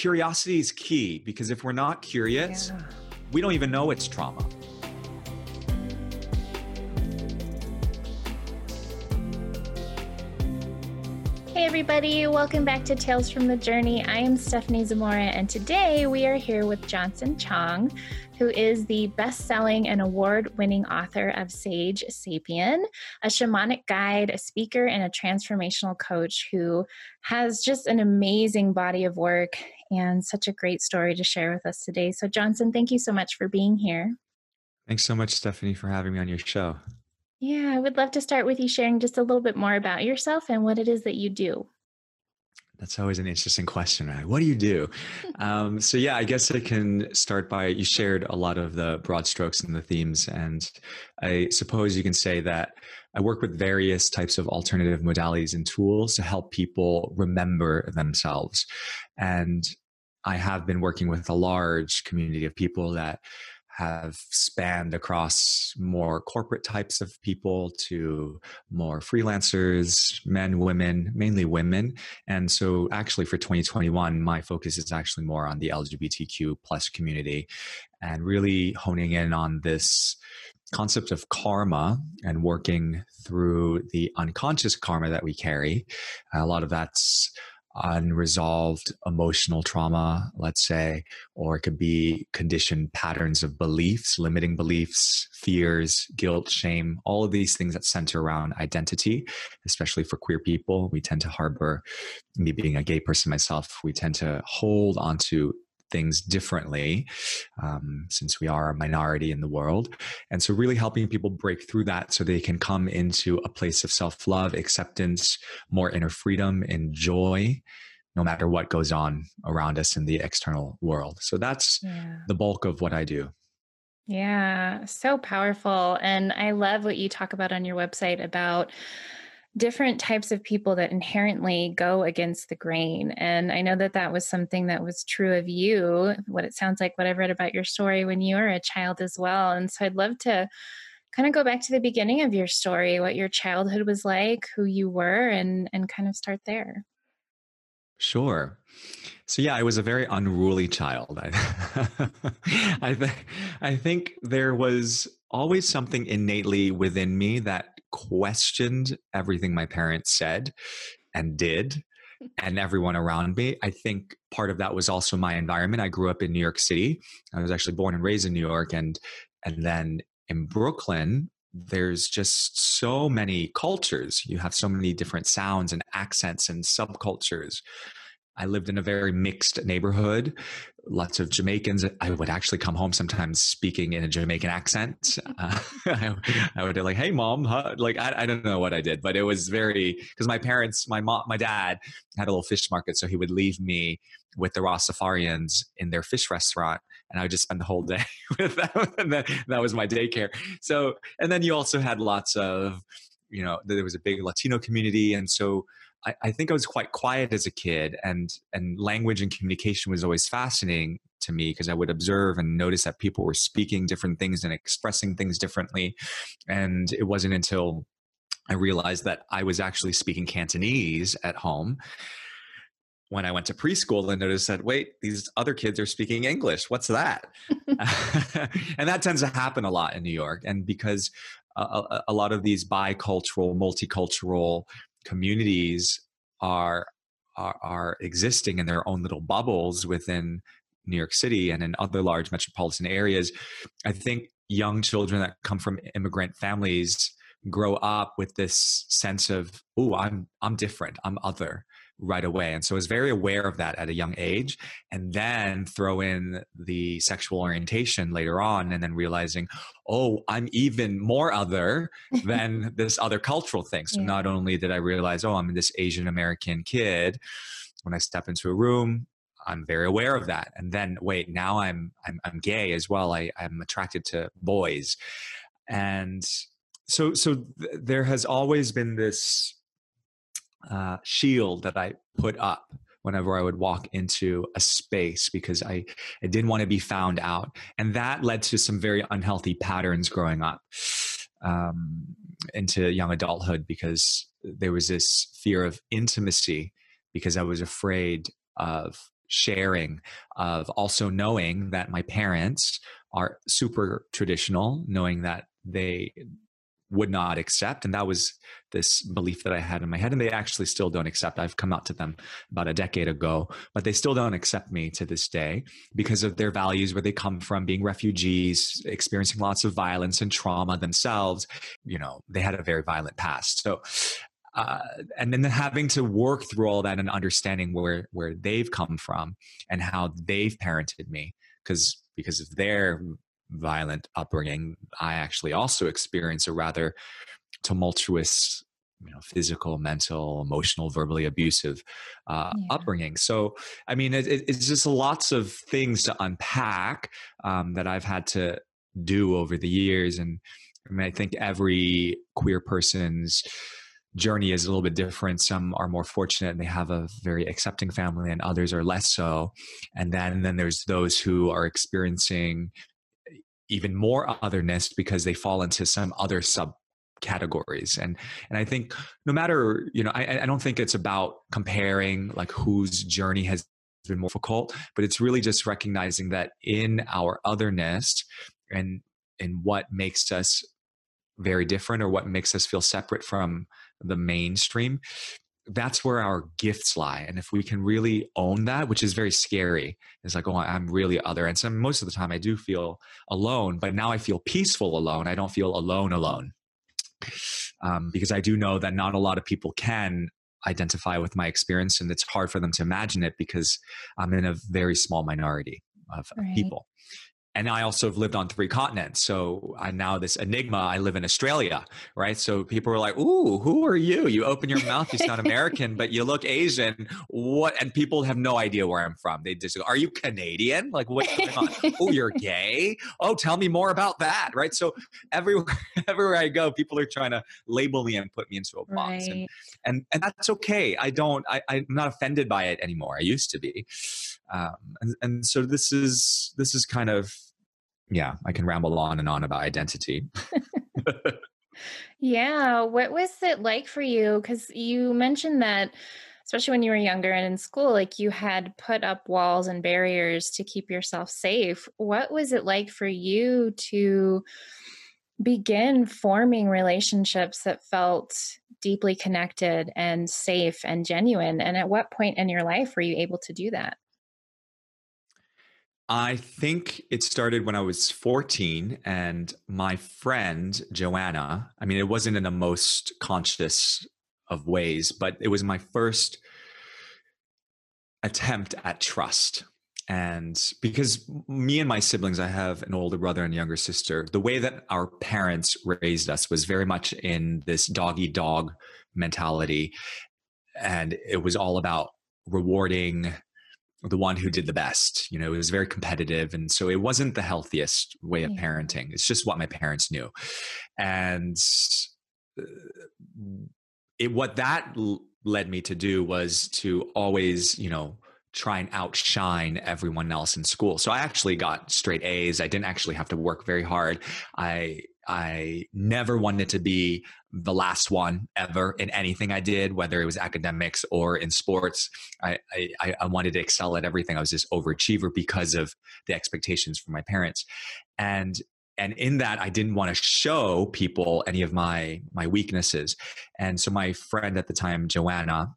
curiosity is key because if we're not curious, yeah. we don't even know it's trauma. Hey, everybody, welcome back to Tales from the Journey. I am Stephanie Zamora, and today we are here with Johnson Chong, who is the best selling and award winning author of Sage Sapien, a shamanic guide, a speaker, and a transformational coach who has just an amazing body of work and such a great story to share with us today. So, Johnson, thank you so much for being here. Thanks so much, Stephanie, for having me on your show. Yeah, I would love to start with you sharing just a little bit more about yourself and what it is that you do. That's always an interesting question, right? What do you do? um, so, yeah, I guess I can start by you shared a lot of the broad strokes and the themes. And I suppose you can say that I work with various types of alternative modalities and tools to help people remember themselves. And I have been working with a large community of people that have spanned across more corporate types of people to more freelancers, men, women, mainly women. And so actually for 2021, my focus is actually more on the LGBTQ plus community and really honing in on this concept of karma and working through the unconscious karma that we carry. A lot of that's unresolved emotional trauma, let's say, or it could be conditioned patterns of beliefs, limiting beliefs, fears, guilt, shame, all of these things that center around identity, especially for queer people. We tend to harbor, me being a gay person myself, we tend to hold onto things differently um, since we are a minority in the world. And so, really helping people break through that so they can come into a place of self love, acceptance, more inner freedom, and joy. No matter what goes on around us in the external world. So that's yeah. the bulk of what I do. Yeah, so powerful. And I love what you talk about on your website about different types of people that inherently go against the grain. And I know that that was something that was true of you, what it sounds like, what I've read about your story when you were a child as well. And so I'd love to kind of go back to the beginning of your story, what your childhood was like, who you were, and, and kind of start there. Sure. So yeah, I was a very unruly child. I, I, th- I think there was always something innately within me that questioned everything my parents said and did and everyone around me. I think part of that was also my environment. I grew up in New York City. I was actually born and raised in New York and and then in Brooklyn there's just so many cultures. You have so many different sounds and accents and subcultures. I lived in a very mixed neighborhood, lots of Jamaicans. I would actually come home sometimes speaking in a Jamaican accent. Uh, I, I, would be like, "Hey, mom," huh? like I, I, don't know what I did, but it was very because my parents, my mom, my dad had a little fish market, so he would leave me with the Rastafarians in their fish restaurant, and I would just spend the whole day with them, and that, that was my daycare. So, and then you also had lots of, you know, there was a big Latino community, and so I, I, think I was quite quiet as a kid, and and language and communication was always fascinating to me because I would observe and notice that people were speaking different things and expressing things differently, and it wasn't until I realized that I was actually speaking Cantonese at home when I went to preschool and noticed that wait, these other kids are speaking English. What's that? and that tends to happen a lot in New York, and because a, a lot of these bicultural, multicultural communities are, are, are existing in their own little bubbles within New York City and in other large metropolitan areas. I think young children that come from immigrant families grow up with this sense of, oh, I'm I'm different, I'm other right away. And so I was very aware of that at a young age. And then throw in the sexual orientation later on, and then realizing, oh, I'm even more other than this other cultural thing. So yeah. not only did I realize, oh, I'm this Asian American kid, when I step into a room, I'm very aware of that. And then wait, now I'm I'm, I'm gay as well. I, I'm attracted to boys. And so so th- there has always been this uh, shield that I put up whenever I would walk into a space because I, I didn't want to be found out. And that led to some very unhealthy patterns growing up um, into young adulthood because there was this fear of intimacy because I was afraid of sharing of also knowing that my parents are super traditional, knowing that they would not accept. And that was this belief that I had in my head. And they actually still don't accept. I've come out to them about a decade ago, but they still don't accept me to this day because of their values, where they come from, being refugees, experiencing lots of violence and trauma themselves. You know, they had a very violent past. So, uh, and then having to work through all that and understanding where where they've come from and how they've parented me because because of their violent upbringing, I actually also experience a rather tumultuous you know physical mental emotional verbally abusive uh, yeah. upbringing. So i mean it, it's just lots of things to unpack um, that i've had to do over the years. And I, mean, I think every queer person's journey is a little bit different. Some are more fortunate and they have a very accepting family and others are less so. And then and then there's those who are experiencing even more otherness because they fall into some other sub categories and and i think no matter you know I, I don't think it's about comparing like whose journey has been more difficult but it's really just recognizing that in our otherness and in what makes us very different or what makes us feel separate from the mainstream that's where our gifts lie. And if we can really own that, which is very scary, it's like, oh, I'm really other. And so most of the time I do feel alone, but now I feel peaceful alone. I don't feel alone alone. Um, because I do know that not a lot of people can identify with my experience and it's hard for them to imagine it because I'm in a very small minority of right. people and I also have lived on three continents. So I'm now this enigma. I live in Australia, right? So people are like, "Ooh, who are you? You open your mouth, you sound American, but you look Asian. What?" And people have no idea where I'm from. They just go, "Are you Canadian? Like what's going on? oh, you're gay? Oh, tell me more about that." Right? So everywhere, everywhere I go, people are trying to label me and put me into a box, right. and, and and that's okay. I don't. I, I'm not offended by it anymore. I used to be. Um, and, and so this is this is kind of yeah i can ramble on and on about identity. Yeah what was it like for you? Because you mentioned that especially when you were younger and in school like you had put up walls and barriers to keep yourself safe. What was it like for you to begin forming relationships that felt deeply connected and safe and genuine? And at what point in your life were you able to do that I think it started when I was 14, and my friend Joanna, I mean, it wasn't in the most conscious of ways, but it was my first attempt at trust. And because me and my siblings, I have an older brother and younger sister, the way that our parents raised us was very much in this doggy dog mentality. And it was all about rewarding the one who did the best. You know, it was very competitive. And so it wasn't the healthiest way of parenting. It's just what my parents knew. And uh, it, what that led me to do was to always, you know, try and outshine everyone else in school. So I actually got straight A's. I didn't actually have to work very hard. I I never wanted to be the last one ever in anything I did, whether it was academics or in sports. I, I, I wanted to excel at everything. I was this overachiever because of the expectations from my parents. And and in that i didn't want to show people any of my my weaknesses and so my friend at the time joanna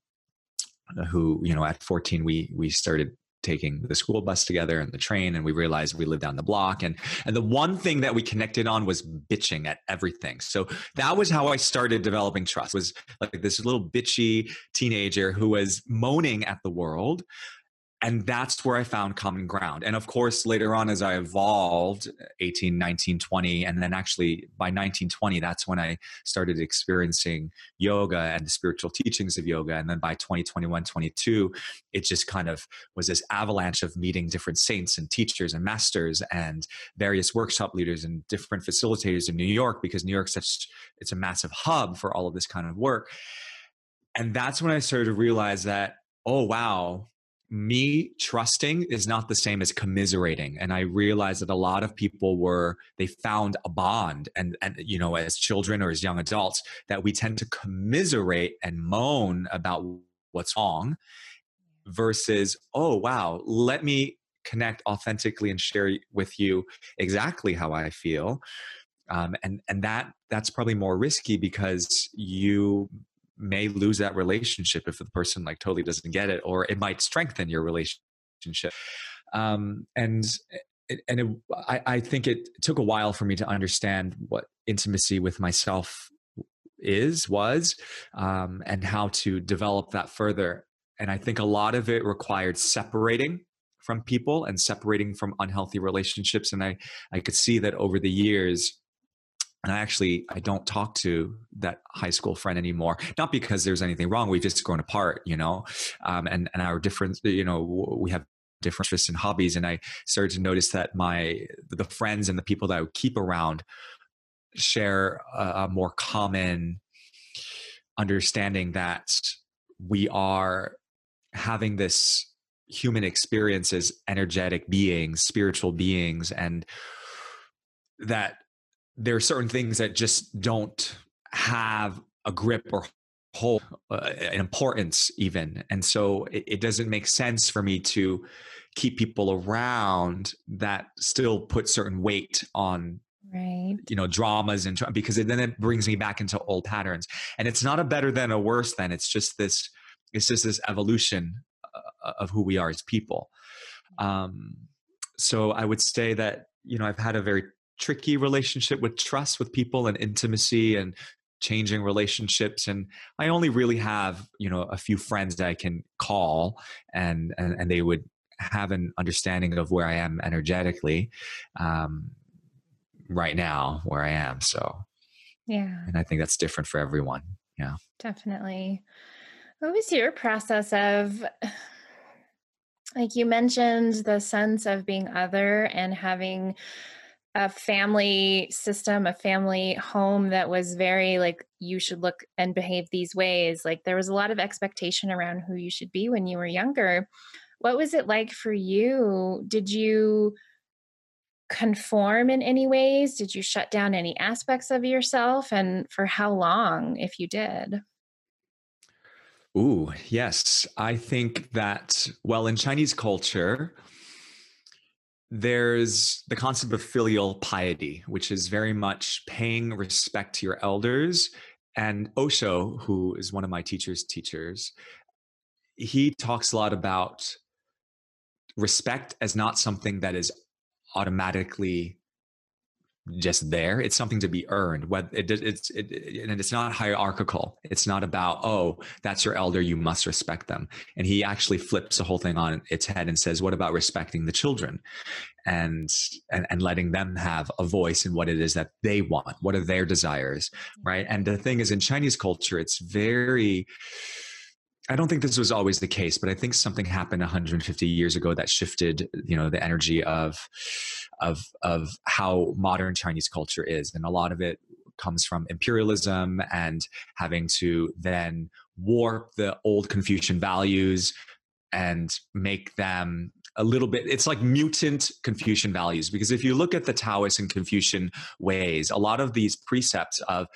who you know at 14 we we started taking the school bus together and the train and we realized we lived down the block. And and the one thing that we connected on was bitching at everything. So that was how i started developing trust was like this little bitchy teenager who was moaning at the world and that's where i found common ground. And of course later on as i evolved 18 19 20 and then actually by 1920 that's when i started experiencing yoga and the spiritual teachings of yoga. And then by 2021 22 it just kind of was this avalanche of meeting different saints and teachers and masters and various workshop leaders and different facilitators in new york because new york's such it's a massive hub for all of this kind of work. And that's when i started to realize that oh wow me trusting is not the same as commiserating and i realized that a lot of people were they found a bond and and you know as children or as young adults that we tend to commiserate and moan about what's wrong versus, oh, wow, let me connect authentically and share with you exactly how I feel. Um, and and that that's probably more risky because you may lose that relationship if the person like totally doesn't get it, or it might strengthen your relationship. Um, and and it, I, I think it took a while for me to understand what intimacy with myself is was um, and how to develop that further and i think a lot of it required separating from people and separating from unhealthy relationships and i i could see that over the years and I actually I don't talk to that high school friend anymore. Not because there's anything wrong. We've just grown apart, you know, um, and and our different, you know, we have different interests and hobbies. And I started to notice that my the friends and the people that I would keep around share a, a more common understanding that we are having this human experience as energetic beings, spiritual beings, and that there are certain things that just don't have a grip or hold uh, an importance even. And so it, it, doesn't make sense for me to keep people around that still put certain weight on right. you know dramas and because it, then it brings me back into old patterns. And it's not a better than a worse than it's just this it's just this evolution uh, of who we are as people. Um so i would say that you know i've had a very tricky relationship with trust with people and intimacy and changing relationships and i only really have you know a few friends that i can call and and, and they would have an understanding of where i am energetically um, right now where i am so. Yeah. And i think that's different for everyone yeah. Definitely. What was your process of like you mentioned the sense of being other and having a family system, a family home that was very like, you should look and behave these ways. Like, there was a lot of expectation around who you should be when you were younger. What was it like for you? Did you conform in any ways? Did you shut down any aspects of yourself? And for how long, if you did? Ooh, yes. I think that, well, in Chinese culture, there's the concept of filial piety, which is very much paying respect to your elders. And Osho, who is one of my teacher's teachers, he talks a lot about respect as not something that is automatically just there. It's something to be earned. What it, it's it, and it's not hierarchical. It's not about oh that's your elder, you must respect them. And he actually flips the whole thing on its head and says, what about respecting the children, and and and letting them have a voice in what it is that they want. What are their desires, mm. right? And the thing is, in Chinese culture, it's very I don't think this was always the case, but I think something happened 150 years ago that shifted, you know, the energy of of of how modern Chinese culture is, and a lot of it comes from imperialism and having to then warp the old Confucian values and make them a little bit it's like mutant confucian values. Because if you look at the taoist and confucian ways a lot of these precepts of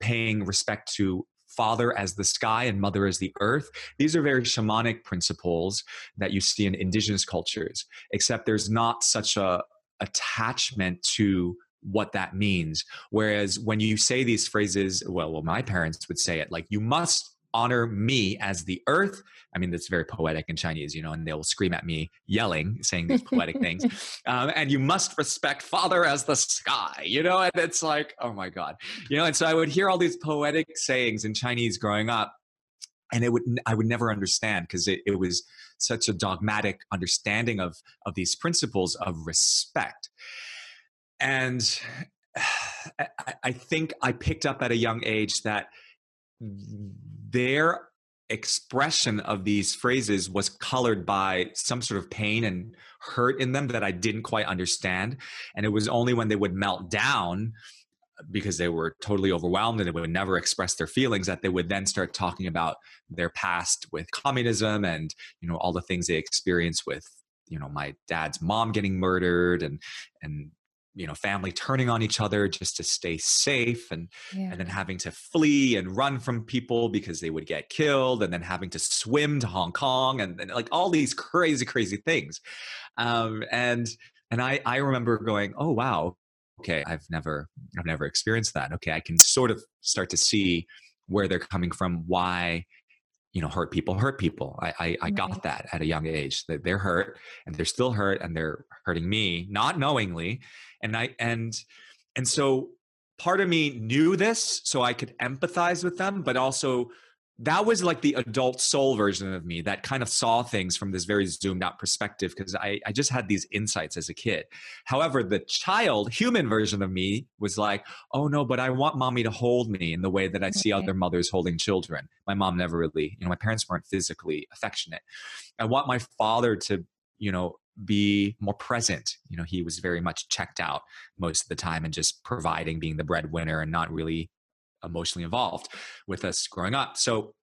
paying respect to father as the sky and mother as the earth. These are very shamanic principles that you see in indigenous cultures, except there's not such a attachment to what that means. Whereas when you say these phrases, well, well, my parents would say it like, you must honor me as the earth. I mean, that's very poetic in Chinese, you know, and they'll scream at me yelling, saying these poetic things. Um, and you must respect father as the sky, you know, and it's like, oh my God, you know, and so I would hear all these poetic sayings in Chinese growing up. And it would, I would never understand because it, it was such a dogmatic understanding of, of these principles of respect. And I think I picked up at a young age that their expression of these phrases was colored by some sort of pain and hurt in them that I didn't quite understand. And it was only when they would melt down because they were totally overwhelmed and they would never express their feelings that they would then start talking about their past with communism and you know all the things they experienced with you know my dad's mom getting murdered and and you know family turning on each other just to stay safe and Yeah. and then having to flee and run from people because they would get killed and then having to swim to hong kong and, and like all these crazy crazy things. Um, and and i i remember going oh wow. Okay i've never i've never experienced that. Okay i can sort of start to see where they're coming from why you know hurt people hurt people. I i, I got mm-hmm. that at a young age that they're hurt and they're still hurt and they're hurting me not knowingly. And i and and so part of me knew this so i could empathize with them but also that was like the adult soul version of me that kind of saw things from this very zoomed out perspective because I, I just had these insights as a kid. However the child human version of me was like oh no but i want mommy to hold me in the way that i see Right. other mothers holding children. My mom never really you know my parents weren't physically affectionate. I want my father to you know be more present. You know he was very much checked out most of the time and just providing being the breadwinner and not really emotionally involved with us growing up. So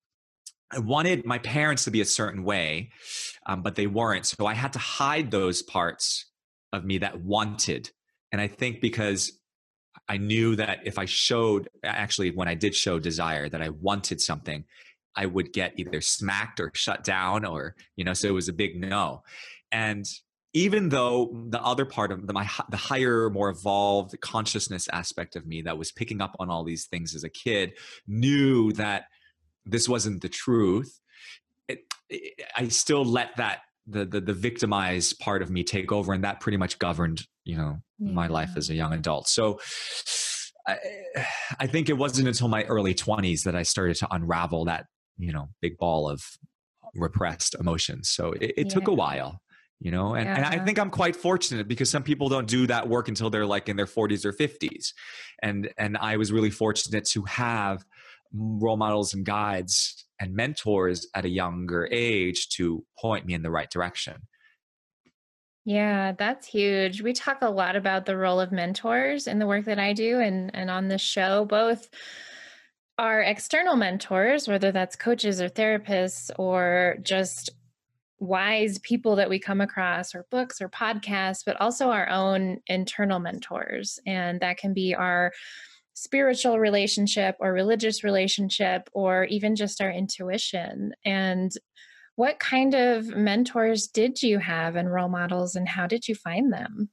i wanted my parents to be a certain way um, but they weren't. So i had to hide those parts of me that wanted. And i think because i knew that if i showed actually when i did show desire that i wanted something i would get either smacked or shut down or you know so it was a big no. And even though the other part of the, my the higher more evolved consciousness aspect of me that was picking up on all these things as a kid knew that this wasn't the truth it, it, i still let that the, the the victimized part of me take over and that pretty much governed you know my life as a young adult. So I, I think it wasn't until my early 20s that i started to unravel that you know big ball of repressed emotions. So it, it took a while you know? And, and i think i'm quite fortunate because some people don't do that work until they're like in their 40s or 50s and and i was really fortunate to have role models and guides and mentors at a younger age to point me in the right direction. Yeah, that's huge. We talk a lot about the role of mentors in the work that I do and and on this show, both our external mentors, whether that's coaches or therapists or just wise people that we come across or books or podcasts, but also our own internal mentors. And that can be our spiritual relationship or religious relationship or even just our intuition. And what kind of mentors did you have and role models, and how did you find them?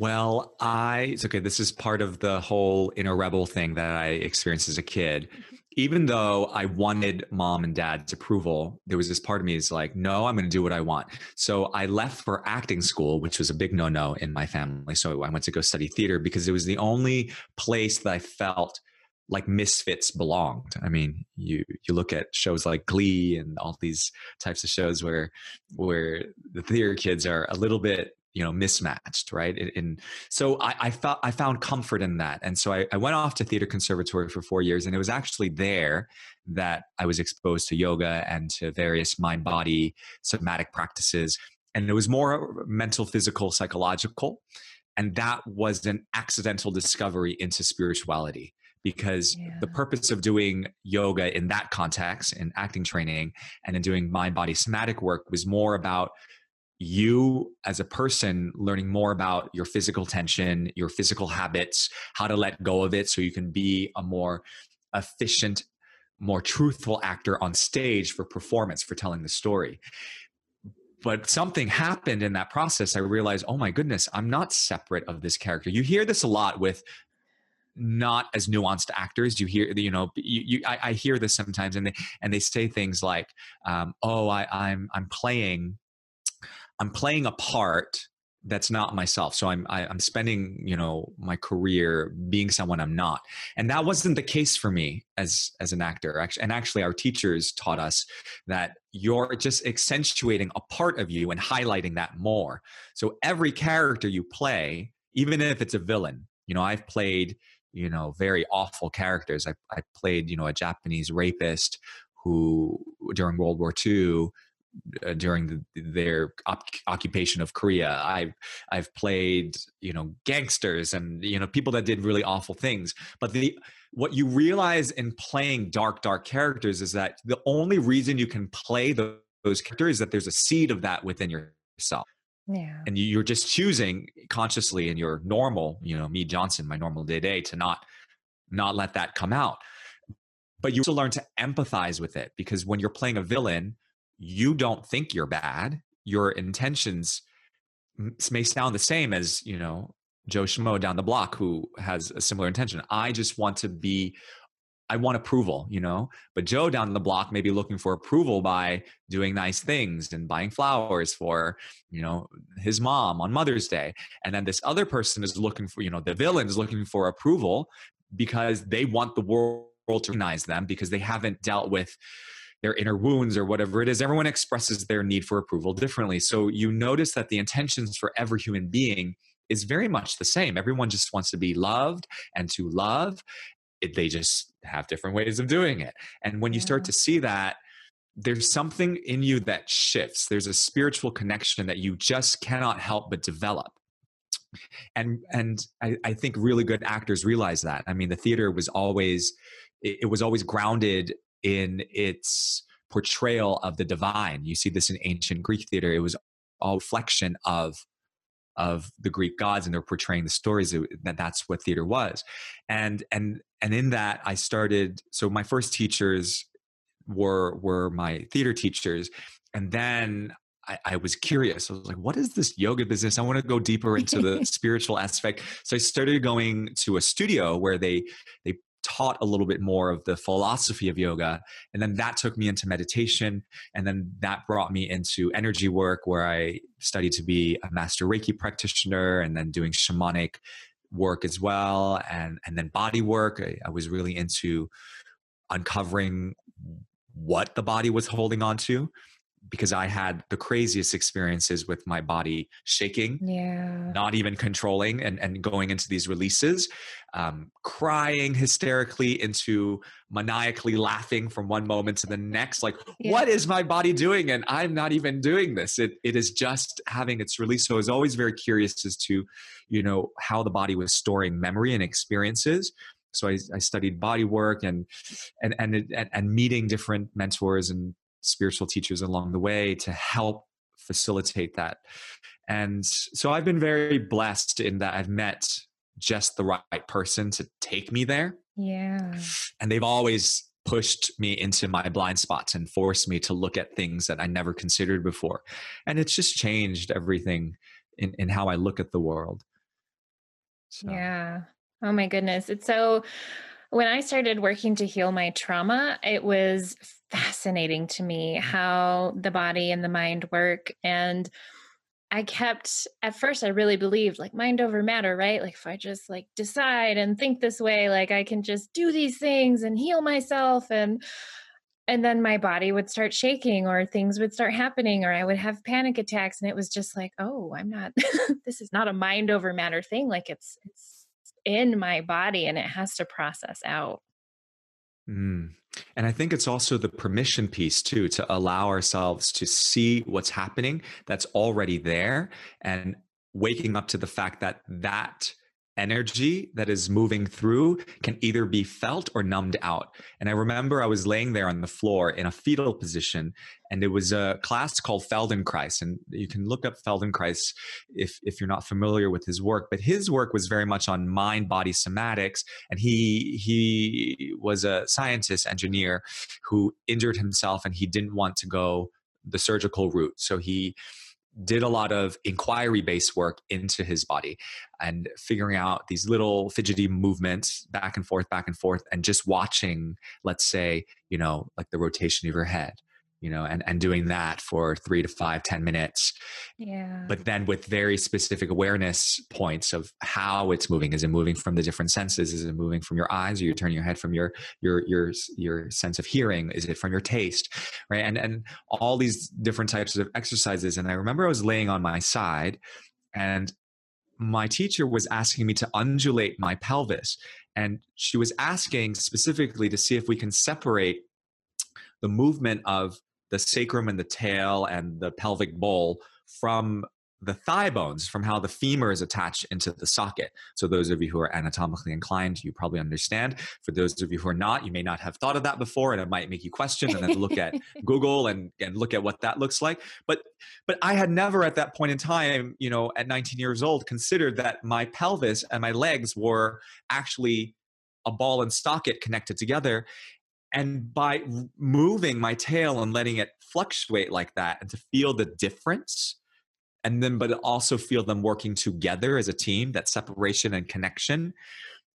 Well, I it's okay. This is part of the whole inner rebel thing that I experienced as a kid. Mm-hmm. Even though I wanted mom and dad's approval, there was this part of me is like, no, I'm going to do what I want. So I left for acting school, which was a big no-no in my family. So I went to go study theater because it was the only place that I felt like misfits belonged. I mean, you you look at shows like Glee and all these types of shows where where the theater kids are a little bit you know mismatched right? And, and so I, I felt i found comfort in that. And so I, I went off to theater conservatory for four years and it was actually there that i was exposed to yoga and to various mind body somatic practices. And it was more mental physical psychological. And that was an accidental discovery into spirituality because the purpose of doing yoga in that context in acting training and in doing mind body somatic work was more about you as a person learning more about your physical tension, your physical habits, how to let go of it so you can be a more efficient, more truthful actor on stage for performance, for telling the story. But something happened in that process. I realized, oh my goodness, I'm not separate of this character. You hear this a lot with not as nuanced actors you hear you know you, you I, I hear this sometimes and they and they say things like um, oh I, i'm i'm playing i'm playing a part that's not myself. So i'm I, i'm spending you know my career being someone i'm not. And that wasn't the case for me as as an actor. Actually and actually our teachers taught us that you're just accentuating a part of you and highlighting that more. So every character you play even if it's a villain you know i've played you know very awful characters. I, I played you know a japanese rapist who during world war ii uh, during the, their op- occupation of Korea. I've I've played you know gangsters and you know people that did really awful things. But the what you realize in playing dark dark characters is that the only reason you can play those, those characters is that there's a seed of that within yourself. Yeah. And you're just choosing consciously in your normal, you know, me Johnson, my normal day day to not not let that come out. But you also learn to empathize with it because when you're playing a villain, you don't think you're bad. Your intentions may sound the same as, you know, Joe Schmo down the block who has a similar intention. I just want to be I want approval, you know. But Joe down the block may be looking for approval by doing nice things and buying flowers for, you know, his mom on Mother's Day. And then this other person is looking for, you know, the villain is looking for approval because they want the world to recognize them because they haven't dealt with their inner wounds or whatever it is. Everyone expresses their need for approval differently. So you notice that the intentions for every human being is very much the same. Everyone just wants to be loved and to love it, they just have different ways of doing it. And when you start to see that, there's something in you that shifts. There's a spiritual connection that you just cannot help but develop. And and I, I think really good actors realize that. I mean, the theater was always it, it was always grounded in its portrayal of the divine. You see this in ancient Greek theater. It was all reflection of of the Greek gods and they're portraying the stories that that's what theater was. And and and in that I started so my first teachers were were my theater teachers and then I, I, was curious. I was like, what is this yoga business? I want to go deeper into the spiritual aspect. So I started going to a studio where they they taught a little bit more of the philosophy of yoga. And then that took me into meditation. And then that brought me into energy work, where I studied to be a master Reiki practitioner and then doing shamanic work as well. And, and then body work. I, I was really into uncovering what the body was holding on to because I had the craziest experiences with my body shaking, yeah, not even controlling, and and going into these releases, um, crying hysterically into maniacally laughing from one moment to the next. Like, yeah. what is my body doing? And I'm not even doing this. It it is just having its release. So I was always very curious as to, you know, how the body was storing memory and experiences so I, I, studied body work and and and and meeting different mentors and spiritual teachers along the way to help facilitate that. And so I've been very blessed in that I've met just the right person to take me there. Yeah. And they've always pushed me into my blind spots and forced me to look at things that I never considered before. And it's just changed everything in, in how I look at the world. So. Yeah. Oh my goodness. It's so when I started working to heal my trauma, it was fascinating to me how the body and the mind work. And I kept, at first, I really believed like mind over matter, right? Like if I just like decide and think this way, like I can just do these things and heal myself. And, and then my body would start shaking or things would start happening or I would have panic attacks. And it was just like, oh, I'm not, this is not a mind over matter thing. Like it's, it's, in my body and it has to process out. Mm. And I think it's also the permission piece too, to allow ourselves to see what's happening that's already there and waking up to the fact that that energy that is moving through can either be felt or numbed out. And I remember I was laying there on the floor in a fetal position, and it was a class called Feldenkrais. And you can look up Feldenkrais if, if you're not familiar with his work. But his work was very much on mind body somatics. And he, he was a scientist, engineer who injured himself and he didn't want to go the surgical route. So he did a lot of inquiry based work into his body and figuring out these little fidgety movements back and forth, back and forth, and just watching, let's say, you know, like the rotation of your head you know and and doing that for three to five ten minutes. Yeah. But then with very specific awareness points of how it's moving. Is it moving from the different senses? Is it moving from your eyes? Or you're turning your head from your your your your sense of hearing? Is it from your taste? Right? And and all these different types of exercises. And i remember i was laying on my side and my teacher was asking me to undulate my pelvis. And she was asking specifically to see if we can separate the movement of the sacrum and the tail and the pelvic bowl from the thigh bones from how the femur is attached into the socket. So, those of you who are anatomically inclined, you probably understand. For those of you who are not, you may not have thought of that before, and it might make you question and then look at Google and, and look at what that looks like. But, but I had never at that point in time, you know, at 19 years old, considered that my pelvis and my legs were actually a ball and socket connected together and by moving my tail and letting it fluctuate like that and to feel the difference and then but also feel them working together as a team that separation and connection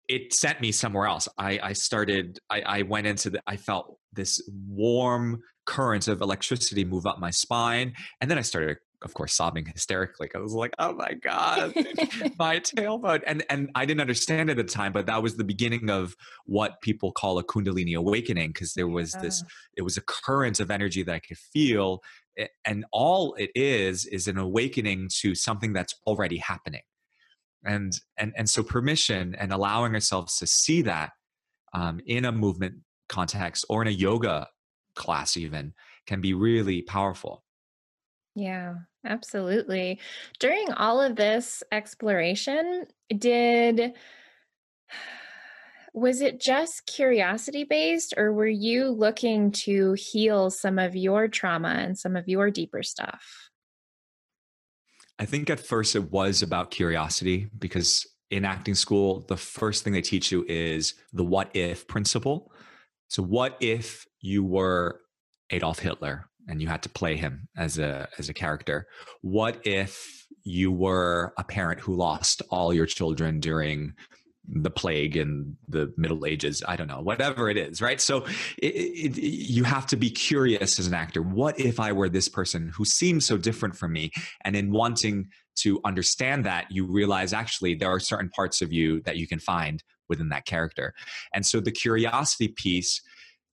it sent me somewhere else. I, I started I, I went into the i felt this warm current of electricity move up my spine and then i started of course sobbing hysterically i was like oh my god my tailbone and and i didn't understand at the time but that was the beginning of what people call a kundalini awakening because there was this it was a current of energy that i could feel and all it is is an awakening to something that's already happening. And and and so permission and allowing ourselves to see that um, in a movement context or in a yoga class even can be really powerful yeah absolutely during all of this exploration did was it just curiosity based, or were you looking to heal some of your trauma and some of your deeper stuff? I think at first it was about curiosity because in acting school, the first thing they teach you is the what if principle. So, what if you were Adolf Hitler and you had to play him as a as a character? What if you were a parent who lost all your children during the plague in the middle ages? I don't know whatever it is right? So it, it, you have to be curious as an actor. What if i were this person who seems so different from me? And in wanting to understand that you realize actually there are certain parts of you that you can find within that character. And so the curiosity piece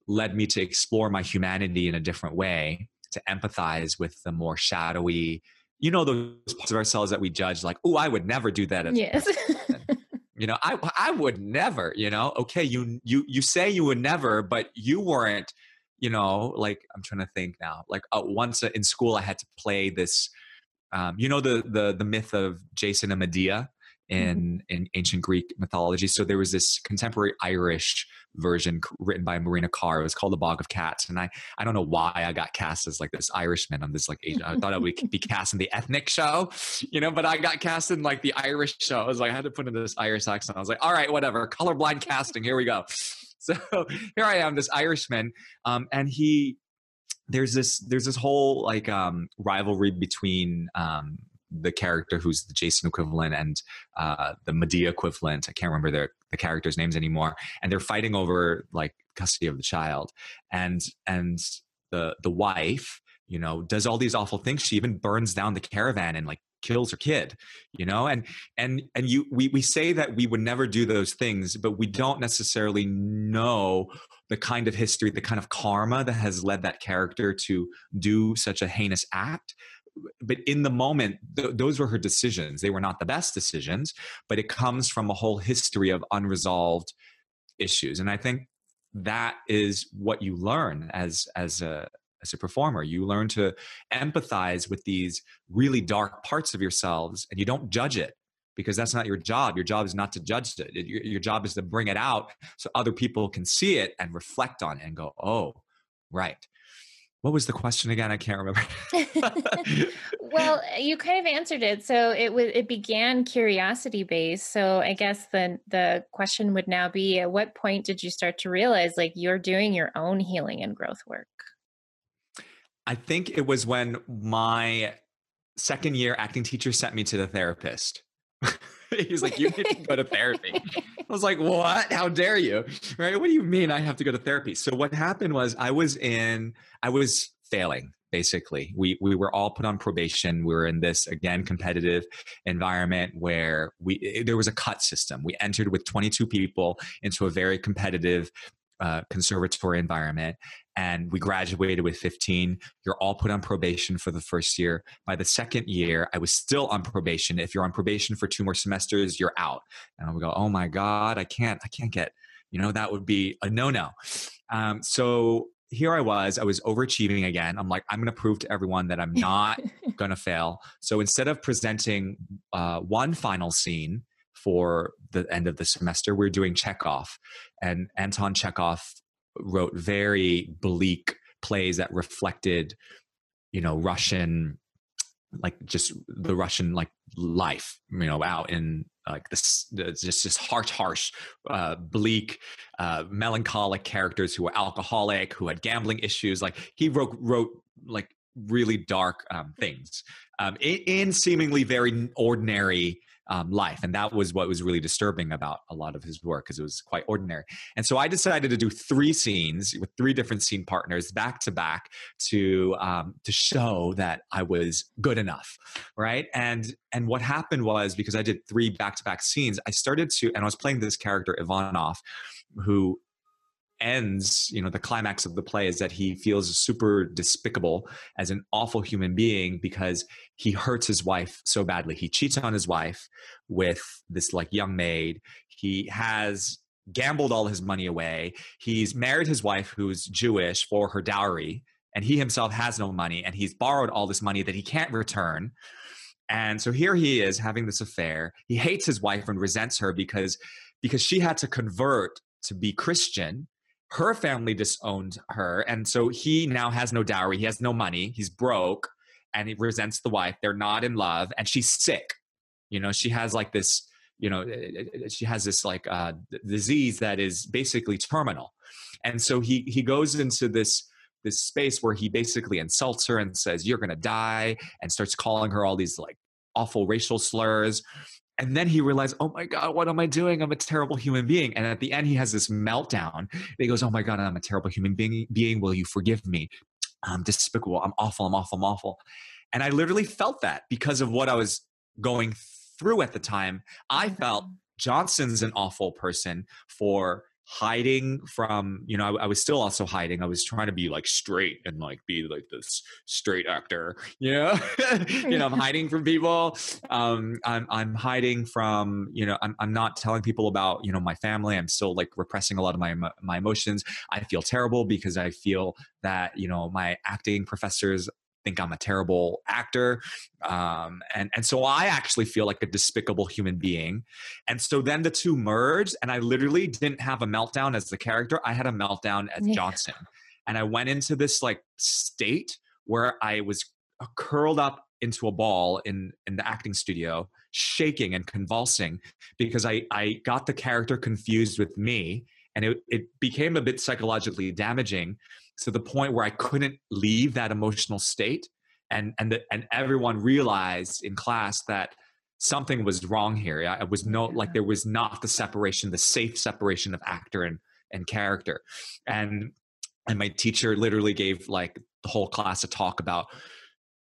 led me to explore my humanity in a different way to empathize with the more shadowy you know those parts of ourselves that we judge like oh i would never do that yes. you know i i would never you know? Okay you you you say you would never but you weren't you know? Like i'm trying to think now like uh, once in school i had to play this um, you know the the the myth of jason and medea. In mm-hmm. in ancient Greek mythology. So there was this contemporary Irish version written by Marina Carr. It was called The Bog of Cats, and I I don't know why I got cast as like this Irishman on this like I thought I would be cast in the ethnic show, you know, but I got cast in like the Irish show. I was like I had to put in this Irish accent. I was like, all right, whatever, colorblind casting. Here we go. So here I am, this Irishman, um, and he there's this there's this whole like um, rivalry between um, the character who's the Jason equivalent and uh, the Medea equivalent. I can't remember their the characters' names anymore, and they're fighting over like custody of the child, and and the the wife, you know, does all these awful things. She even burns down the caravan and like kills her kid you know and and and you we we say that we would never do those things but we don't necessarily know the kind of history the kind of karma that has led that character to do such a heinous act but in the moment th- those were her decisions. They were not the best decisions but it comes from a whole history of unresolved issues. And i think that is what you learn as as a as a performer. You learn to empathize with these really dark parts of yourselves and you don't judge it because that's not your job. Your job is not to judge it. Your, your job is to bring it out so other people can see it and reflect on it and go oh right what was the question again? I can't remember. well, eh, you kind of answered it. So it was it began curiosity based. So I guess the the question would now be at what point did you start to realize like you're doing your own healing and growth work? I think it was when my second year acting teacher sent me to the therapist. He's like, you need to go to therapy. I was like, what? How dare you? Right? What do you mean I have to go to therapy? So what happened was I was in, I was failing basically. We we were all put on probation. We were in this again competitive environment where we there was a cut system. We entered with 22 people into a very competitive uh, conservatory environment and we graduated with 15 you're all put on probation for the first year by the second year i was still on probation if you're on probation for two more semesters you're out and i would go oh my god i can't i can't get you know that would be a no-no um, so here I was, I was overachieving again. I'm like, I'm going to prove to everyone that I'm not going to fail. So instead of presenting uh, one final scene for the end of the semester, we're doing Chekhov. And Anton Chekhov wrote very bleak plays that reflected, you know, Russian, like just the Russian like life, you know, out in like this, just just harsh, harsh, uh, bleak, uh, melancholic characters who were alcoholic, who had gambling issues. Like he wrote wrote like really dark um, things um, in, in, seemingly very ordinary um, life. And that was what was really disturbing about a lot of his work because it was quite ordinary. And so I decided to do three scenes with three different scene partners back to back to um, to show that I was good enough, right? And and what happened was because I did three back to back scenes, I started to and I was playing this character Ivanov, who ends, you know, the climax of the play is that he feels super despicable as an awful human being because he hurts his wife so badly. He cheats on his wife with this like young maid. He has gambled all his money away. He's married his wife who's Jewish for her dowry and he himself has no money and he's borrowed all this money that he can't return. And so here he is having this affair. He hates his wife and resents her because because she had to convert to be Christian her family disowned her and so he now has no dowry he has no money he's broke and he resents the wife they're not in love and she's sick. You know she has like this you know eh, eh, she has this like uh, disease that is basically terminal. And so he he goes into this this space where he basically insults her and says you're gonna die and starts calling her all these like awful racial slurs and then he realized, oh my God, what am I doing? I'm a terrible human being. And at the end, he has this meltdown. He goes, oh my God, I'm a terrible human being. being. Will you forgive me? I'm despicable. I'm awful. I'm awful. I'm awful. And I literally felt that because of what I was going through at the time. I felt mm-hmm. Johnson's an awful person for hiding from you know I, I, was still also hiding. I was trying to be like straight and like be like this straight actor you know? You know i'm hiding from people. Um i'm i'm hiding from you know I'm, I'm not telling people about you know my family. I'm still like repressing a lot of my my emotions. I feel terrible because i feel that you know my acting professors think I'm a terrible actor. Um, and, and so I actually feel like a despicable human being. And so then the two merged, and I literally didn't have a meltdown as the character. I had a meltdown as yeah. Johnson. And I went into this like state where I was curled up into a ball in, in the acting studio, shaking and convulsing because I, I got the character confused with me. And it, it became a bit psychologically damaging to the point where I couldn't leave that emotional state. And, and, the, and everyone realized in class that something was wrong here. I was no, like there was not the separation, the safe separation of actor and, and character. And, and my teacher literally gave like the whole class a talk about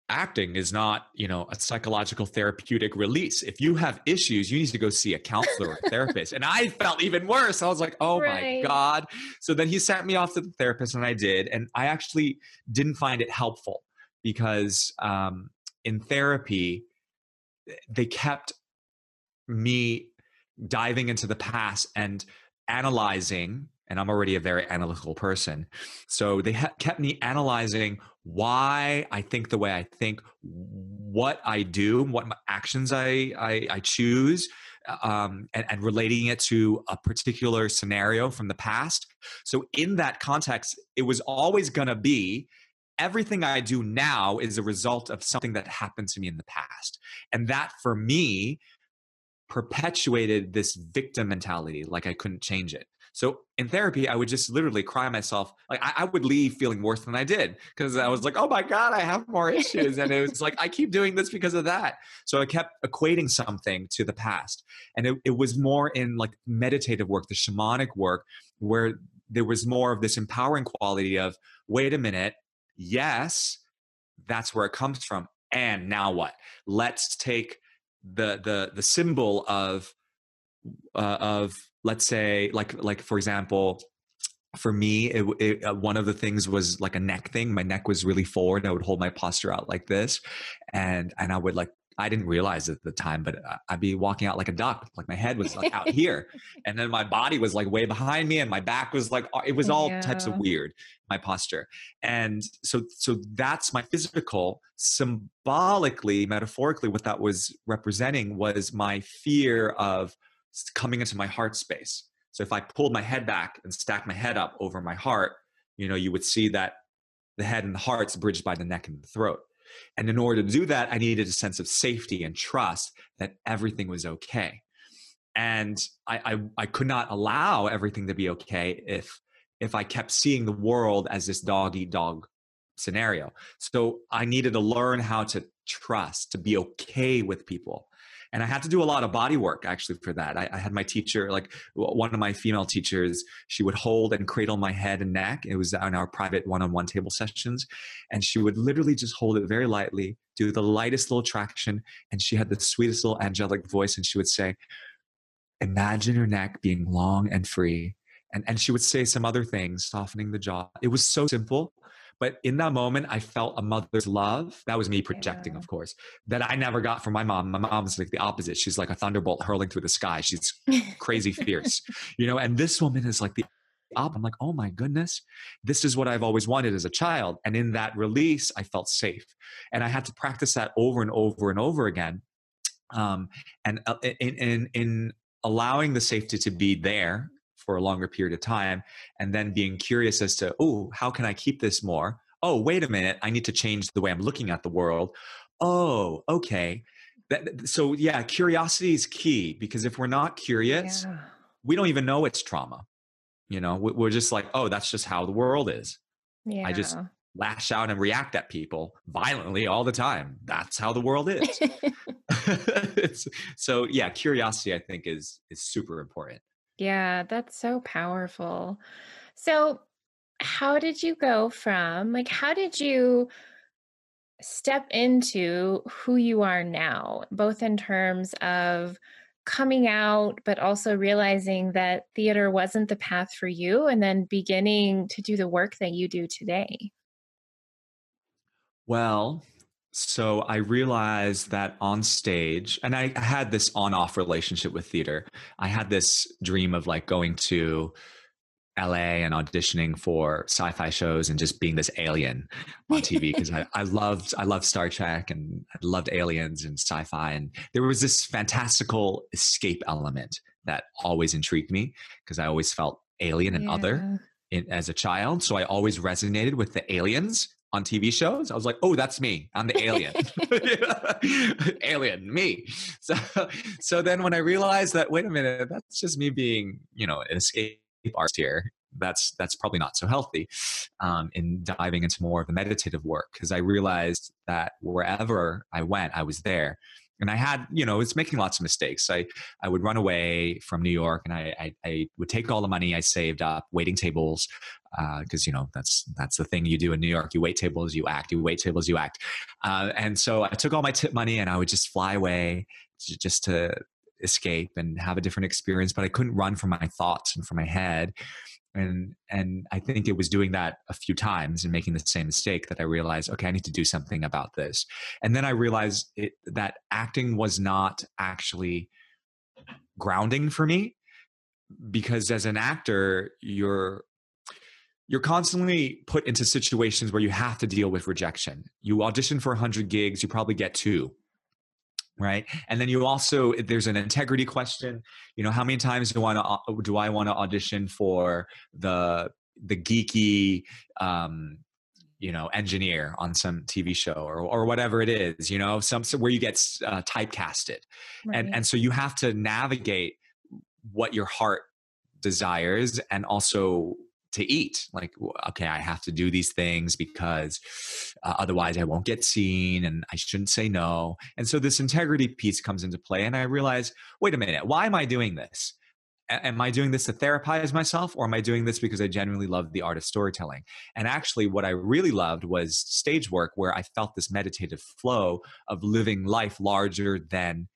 acting is not you know a psychological therapeutic release. If you have issues you need to go see a counselor or therapist. And i felt even worse. I was like oh right. my god. So then he sent me off to the therapist and i did. And i actually didn't find it helpful because um, in therapy they kept me diving into the past and analyzing and I'm already a very analytical person. So they ha- kept me analyzing why I think the way I think, what I do, what actions I, I, I choose, um, and, and, relating it to a particular scenario from the past. So in that context, it was always going to be everything I do now is a result of something that happened to me in the past. And that for me perpetuated this victim mentality, like I couldn't change it. So in therapy, I would just literally cry myself. Like I, I would leave feeling worse than I did because I was like, oh my God, I have more issues. and it was like, I keep doing this because of that. So I kept equating something to the past. And it, it was more in like meditative work, the shamanic work, where there was more of this empowering quality of, wait a minute, yes, that's where it comes from. And now what? Let's take the the the symbol of uh, of let's say like like for example for me it, it, uh, one of the things was like a neck thing my neck was really forward i would hold my posture out like this and and i would like I didn't realize it at the time, but I'd be walking out like a duck, like my head was like out here, and then my body was like way behind me, and my back was like it was all yeah. types of weird, my posture, and so so that's my physical. Symbolically, metaphorically, what that was representing was my fear of coming into my heart space. So if I pulled my head back and stacked my head up over my heart, you know, you would see that the head and the heart's bridged by the neck and the throat. And in order to do that, I needed a sense of safety and trust that everything was okay. And I, I, I could not allow everything to be okay if if I kept seeing the world as this dog eat dog scenario. So I needed to learn how to trust, to be okay with people and i had to do a lot of body work actually for that. I, I, had my teacher like one of my female teachers she would hold and cradle my head and neck. It was on our private one-on-one table sessions. And she would literally just hold it very lightly do the lightest little traction and she had the sweetest little angelic voice and she would say imagine your neck being long and free and, and she would say some other things softening the jaw. It was so simple but in that moment, I felt a mother's love. That was me projecting, yeah. of course, that I never got from my mom. My mom's like the opposite. She's like a thunderbolt hurling through the sky. She's crazy fierce, you know, and this woman is like the up. I'm like, oh my goodness, this is what I've always wanted as a child. And in that release, I felt safe. And I had to practice that over and over and over again. Um, and uh, in, in, in allowing the safety to be there for a longer period of time and then being curious as to oh how can i keep this more? Oh wait a minute i need to change the way i'm looking at the world. Oh okay. That, so yeah curiosity is key because if we're not curious yeah. we don't even know it's trauma. You know we're just like oh that's just how the world is. Yeah. i just lash out and react at people violently all the time. That's how the world is. So yeah curiosity i think is is super important yeah, that's so powerful. So, how did you go from, like, how did you step into who you are now, both in terms of coming out, but also realizing that theater wasn't the path for you, and then beginning to do the work that you do today? Well, so I realized that on stage, and I had this on off relationship with theater. I had this dream of like going to LA and auditioning for sci-fi shows and just being this alien on TV because I, I loved I loved Star Trek and I loved aliens and sci-fi and there was this fantastical escape element that always intrigued me because I always felt alien and yeah. other in, as a child so I always resonated with the aliens on TV shows. I was like, oh, that's me. I'm the alien. alien, me. So so then when I realized that, wait a minute, that's just me being, you know, an escape artist here. That's that's probably not so healthy. Um, in diving into more of the meditative work, because I realized that wherever I went, I was there and I had, you know, it's making lots of mistakes. I, I would run away from New York and I, I, I would take all the money I saved up, waiting tables, because, uh, you know, that's, that's the thing you do in New York. You wait tables, you act, you wait tables, you act. Uh, and so I took all my tip money and I would just fly away just to escape and have a different experience, but I couldn't run from my thoughts and from my head and and i think it was doing that a few times and making the same mistake that i realized okay i need to do something about this and then i realized it, that acting was not actually grounding for me because as an actor you're you're constantly put into situations where you have to deal with rejection. You audition for 100 gigs you probably get two right? And then you also there's an integrity question. You know how many times do i want to do i want to audition for the the geeky um you know engineer on some tv show or or whatever it is you know some where you get uh, typecasted. Right. and and so you have to navigate what your heart desires and also to eat like okay i have to do these things because uh, otherwise i won't get seen and i shouldn't say no. And so this integrity piece comes into play and i realize wait a minute why am i doing this? A- am i doing this to therapize myself or am i doing this because i genuinely love the art of storytelling? And actually what i really loved was stage work where i felt this meditative flow of living life larger than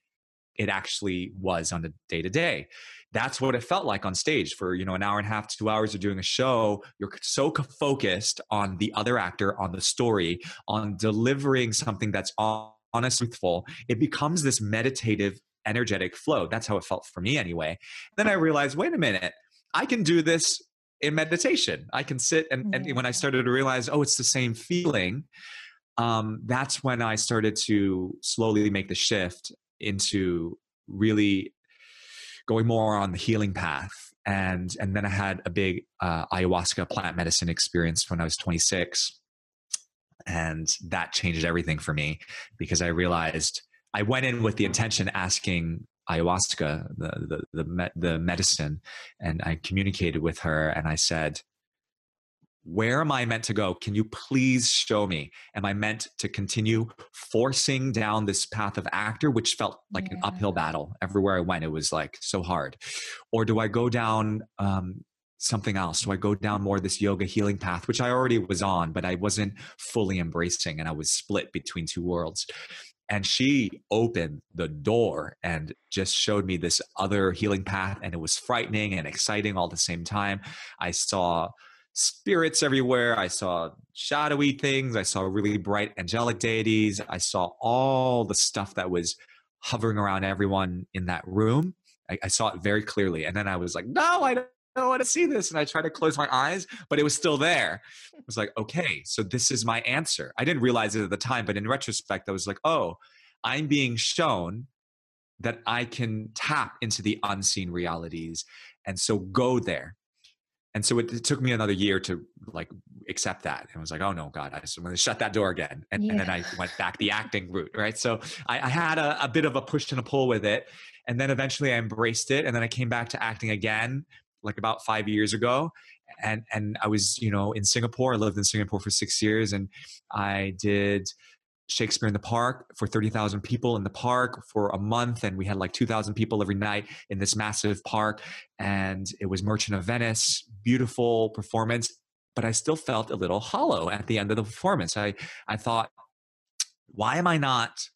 it actually was on the day to day that's what it felt like on stage for you know an hour and a half two hours of doing a show you're so focused on the other actor on the story on delivering something that's honest, truthful, it becomes this meditative, energetic flow. That's how it felt for me anyway. Then I realized, wait a minute, I can do this in meditation. I can sit and, and when I started to realize, oh, it's the same feeling, um, that's when I started to slowly make the shift into really going more on the healing path. And and then I had a big uh, ayahuasca plant medicine experience when I was 26, and that changed everything for me because I realized I went in with the intention asking ayahuasca, the the the, the medicine, and I communicated with her and I said, where am I meant to go? Can you please show me? Am I meant to continue forcing down this path of actor, which felt like yeah. an uphill battle everywhere I went? It was like so hard. Or do I go down um, something else? Do I go down more this yoga healing path, which I already was on, but I wasn't fully embracing and I was split between two worlds? And she opened the door and just showed me this other healing path. And it was frightening and exciting all at the same time. I saw spirits everywhere. I saw shadowy things. I saw really bright angelic deities. I saw all the stuff that was hovering around everyone in that room. I, I saw it very clearly. And then I was like, no, I don't. I want to see this. And I tried to close my eyes, but it was still there. I was like, okay, so this is my answer. I didn't realize it at the time, but in retrospect, I was like, oh, I'm being shown that I can tap into the unseen realities. And so go there and so it, it, took me another year to like accept that and I was like oh no god i just want to shut that door again. And, yeah. and, then i went back the acting route right? So i, I had a, a, bit of a push and a pull with it and then eventually i embraced it and then i came back to acting again like about five years ago and and i was you know in singapore. I lived in singapore for six years and i did Shakespeare in the Park for 30,000 people in the park for a month. And we had like 2,000 people every night in this massive park. And it was Merchant of Venice, beautiful performance. But I still felt a little hollow at the end of the performance. I, I thought, why am I not?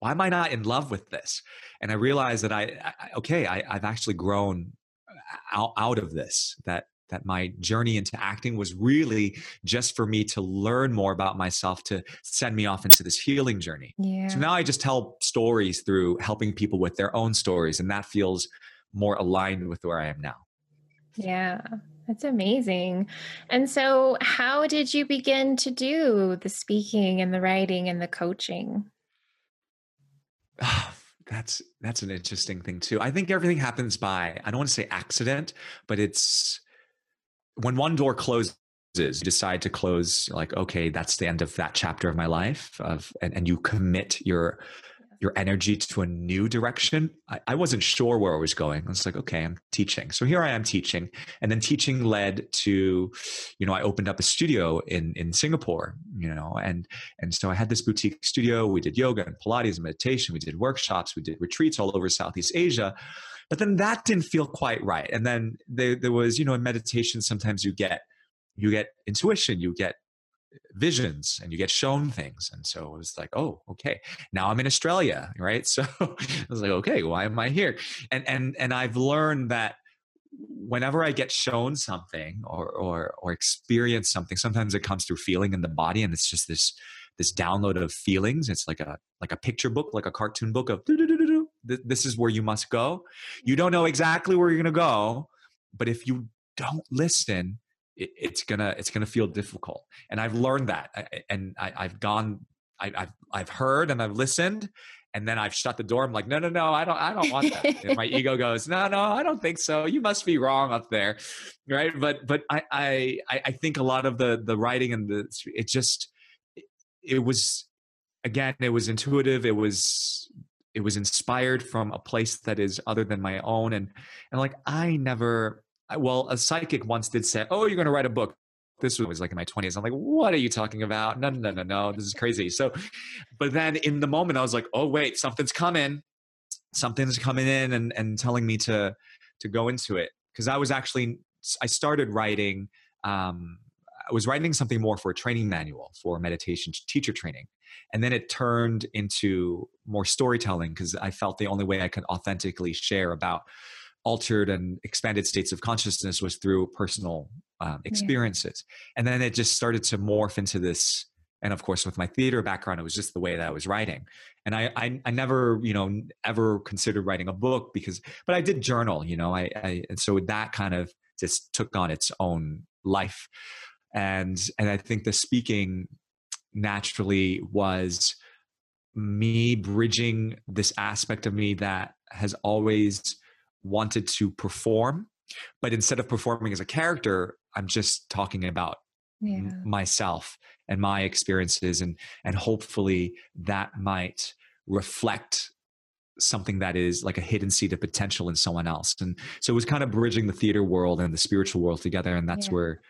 Why am I not in love with this? And I realized that I, I okay, I, I've actually grown uh, out, out of this. That that my journey into acting was really just for me to learn more about myself to send me off into this healing journey. Yeah. So now I just tell stories through helping people with their own stories and that feels more aligned with where I am now. Yeah. That's amazing. And so how did you begin to do the speaking and the writing and the coaching? Ah, that's that's an interesting thing too. I think everything happens by I don't want to say accident, but it's when one door closes you decide to close like okay that's the end of that chapter of my life of and, and you commit your your energy to a new direction. I, I, wasn't sure where i was going. I was like okay i'm teaching. So here i am teaching. And then teaching led to you know i opened up a studio in in singapore you know and and so i had this boutique studio. We did yoga and pilates and meditation. We did workshops. We did retreats all over southeast asia but then that didn't feel quite right. And then there, there was, you know, in meditation, sometimes you get you get intuition, you get visions and you get shown things. And so it was like oh okay. Now i'm in australia right? So i was like okay why am i here? And and and i've learned that whenever i get shown something or or or experience something sometimes it comes through feeling in the body and it's just this this download of feelings. It's like a like a picture book like a cartoon book of this is where you must go. You don't know exactly where you're going to go, but if you don't listen, it, it's gonna it's gonna feel difficult. And I've learned that, and I, have gone, I, have I've heard and I've listened, and then I've shut the door. I'm like, no, no, no, I don't, I don't want that. and my ego goes, no, no, I don't think so. You must be wrong up there, right? But but I I I think a lot of the the writing and the it just it was again it was intuitive. It was it was inspired from a place that is other than my own and and like i never well a psychic once did say oh you're going to write a book. This was like in my 20s i'm like what are you talking about? No no no no this is crazy. So but then in the moment i was like oh wait something's coming. Something's coming in and and telling me to to go into it. Because i was actually i started writing um I was writing something more for a training manual for meditation teacher training. And then it turned into more storytelling because I felt the only way I could authentically share about altered and expanded states of consciousness was through personal um, experiences. Yeah. And then it just started to morph into this and of course with my theater background it was just the way that i was writing and i i, I never you know ever considered writing a book because but i did journal you know i, I and so that kind of just took on its own life and and i think the speaking naturally was me bridging this aspect of me that has always wanted to perform but instead of performing as a character i'm just talking about yeah. myself and my experiences and and hopefully that might reflect something that is like a hidden seed of potential in someone else and so it was kind of bridging the theater world and the spiritual world together and that's yeah. where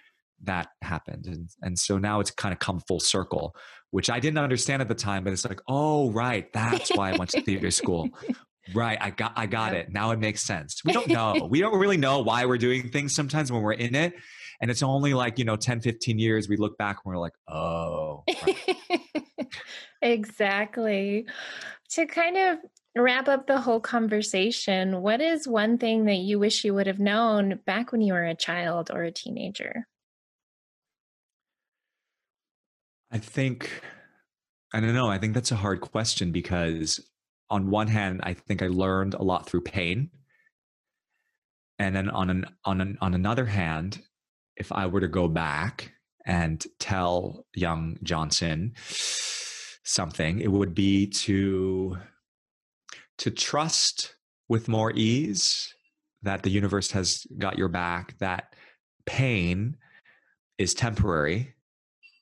that happened and and so now it's kind of come full circle which i didn't understand at the time but it's like oh right that's why i went to theater school right i got i got it now it makes sense we don't know we don't really know why we're doing things sometimes when we're in it and it's only like, you know, 10, 15 years we look back and we're like, oh. Right. exactly. To kind of wrap up the whole conversation, what is one thing that you wish you would have known back when you were a child or a teenager? I think, I don't know. I think that's a hard question because, on one hand, I think I learned a lot through pain. And then on an on an, on another hand, if I were to go back and tell young Johnson something, it would be to to trust with more ease that the universe has got your back, that pain is temporary,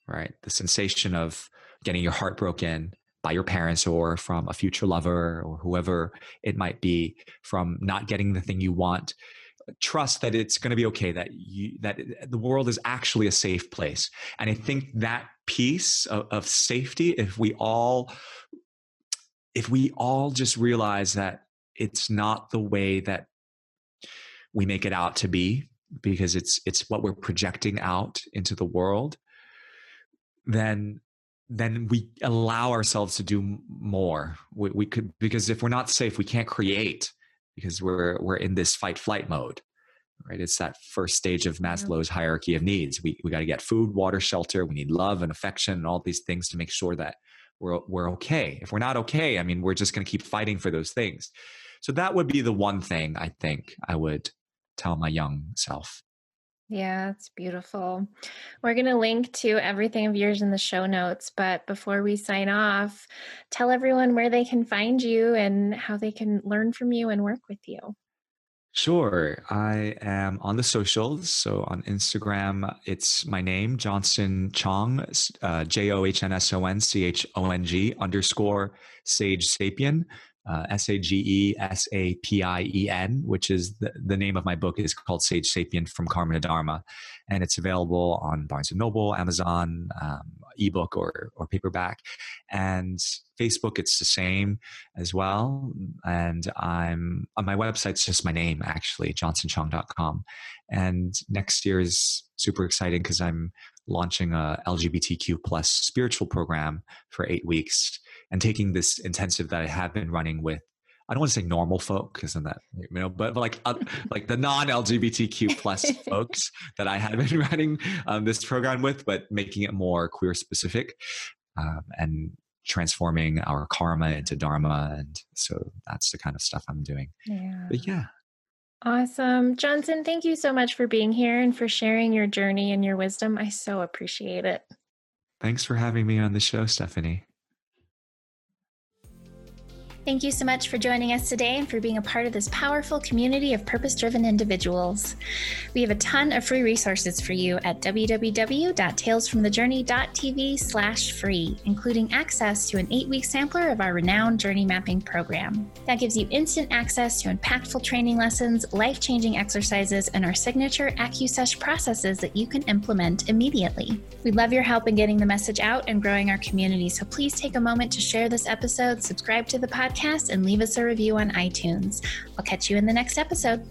right? The sensation of getting your heart broken by your parents or from a future lover or whoever it might be, from not getting the thing you want trust that it's going to be okay that you that the world is actually a safe place and i think that piece of, of safety if we all if we all just realize that it's not the way that we make it out to be because it's it's what we're projecting out into the world then then we allow ourselves to do more. We, we could because if we're not safe we can't create because we're we're in this fight flight mode right? It's that first stage of maslow's hierarchy of needs. We, we got to get food water shelter. We need love and affection and all these things to make sure that we're, we're okay. If we're not okay i mean we're just going to keep fighting for those things. So that would be the one thing i think i would tell my young self yeah, it's beautiful. We're going to link to everything of yours in the show notes. But before we sign off, tell everyone where they can find you and how they can learn from you and work with you. Sure. I am on the socials. So on Instagram, it's my name, Johnson Chong, uh, J O H N S O N C H O N G underscore Sage Sapien uh, S A G E S A P I E N, which is the, the name of my book is called Sage Sapien from Karma to Dharma. And it's available on Barnes and Noble, Amazon, um, ebook or, or paperback. And Facebook, it's the same as well. And I'm on my website's just my name, actually, johnsonchong.com. And next year is super exciting because I'm launching a LGBTQ plus spiritual program for eight weeks and taking this intensive that I have been running with I don't want to say normal folk because then that you know, but, but like uh, like the non LGBTQ plus folks that I have been running um, this program with, but making it more queer specific um, and transforming our karma into dharma, and so that's the kind of stuff I'm doing. Yeah. But yeah. Awesome. Johnson, thank you so much for being here and for sharing your journey and your wisdom. I so appreciate it. Thanks for having me on the show, Stephanie. Thank you so much for joining us today and for being a part of this powerful community of purpose driven individuals. We have a ton of free resources for you at www.talesfromthejourney.tv slash free, including access to an eight week sampler of our renowned journey mapping program. That gives you instant access to impactful training lessons, life changing exercises, and our signature AccuSesh processes that you can implement immediately. We'd love your help in getting the message out and growing our community, so please take a moment to share this episode, subscribe to the podcast podcast and leave us a review on iTunes. I'll catch you in the next episode.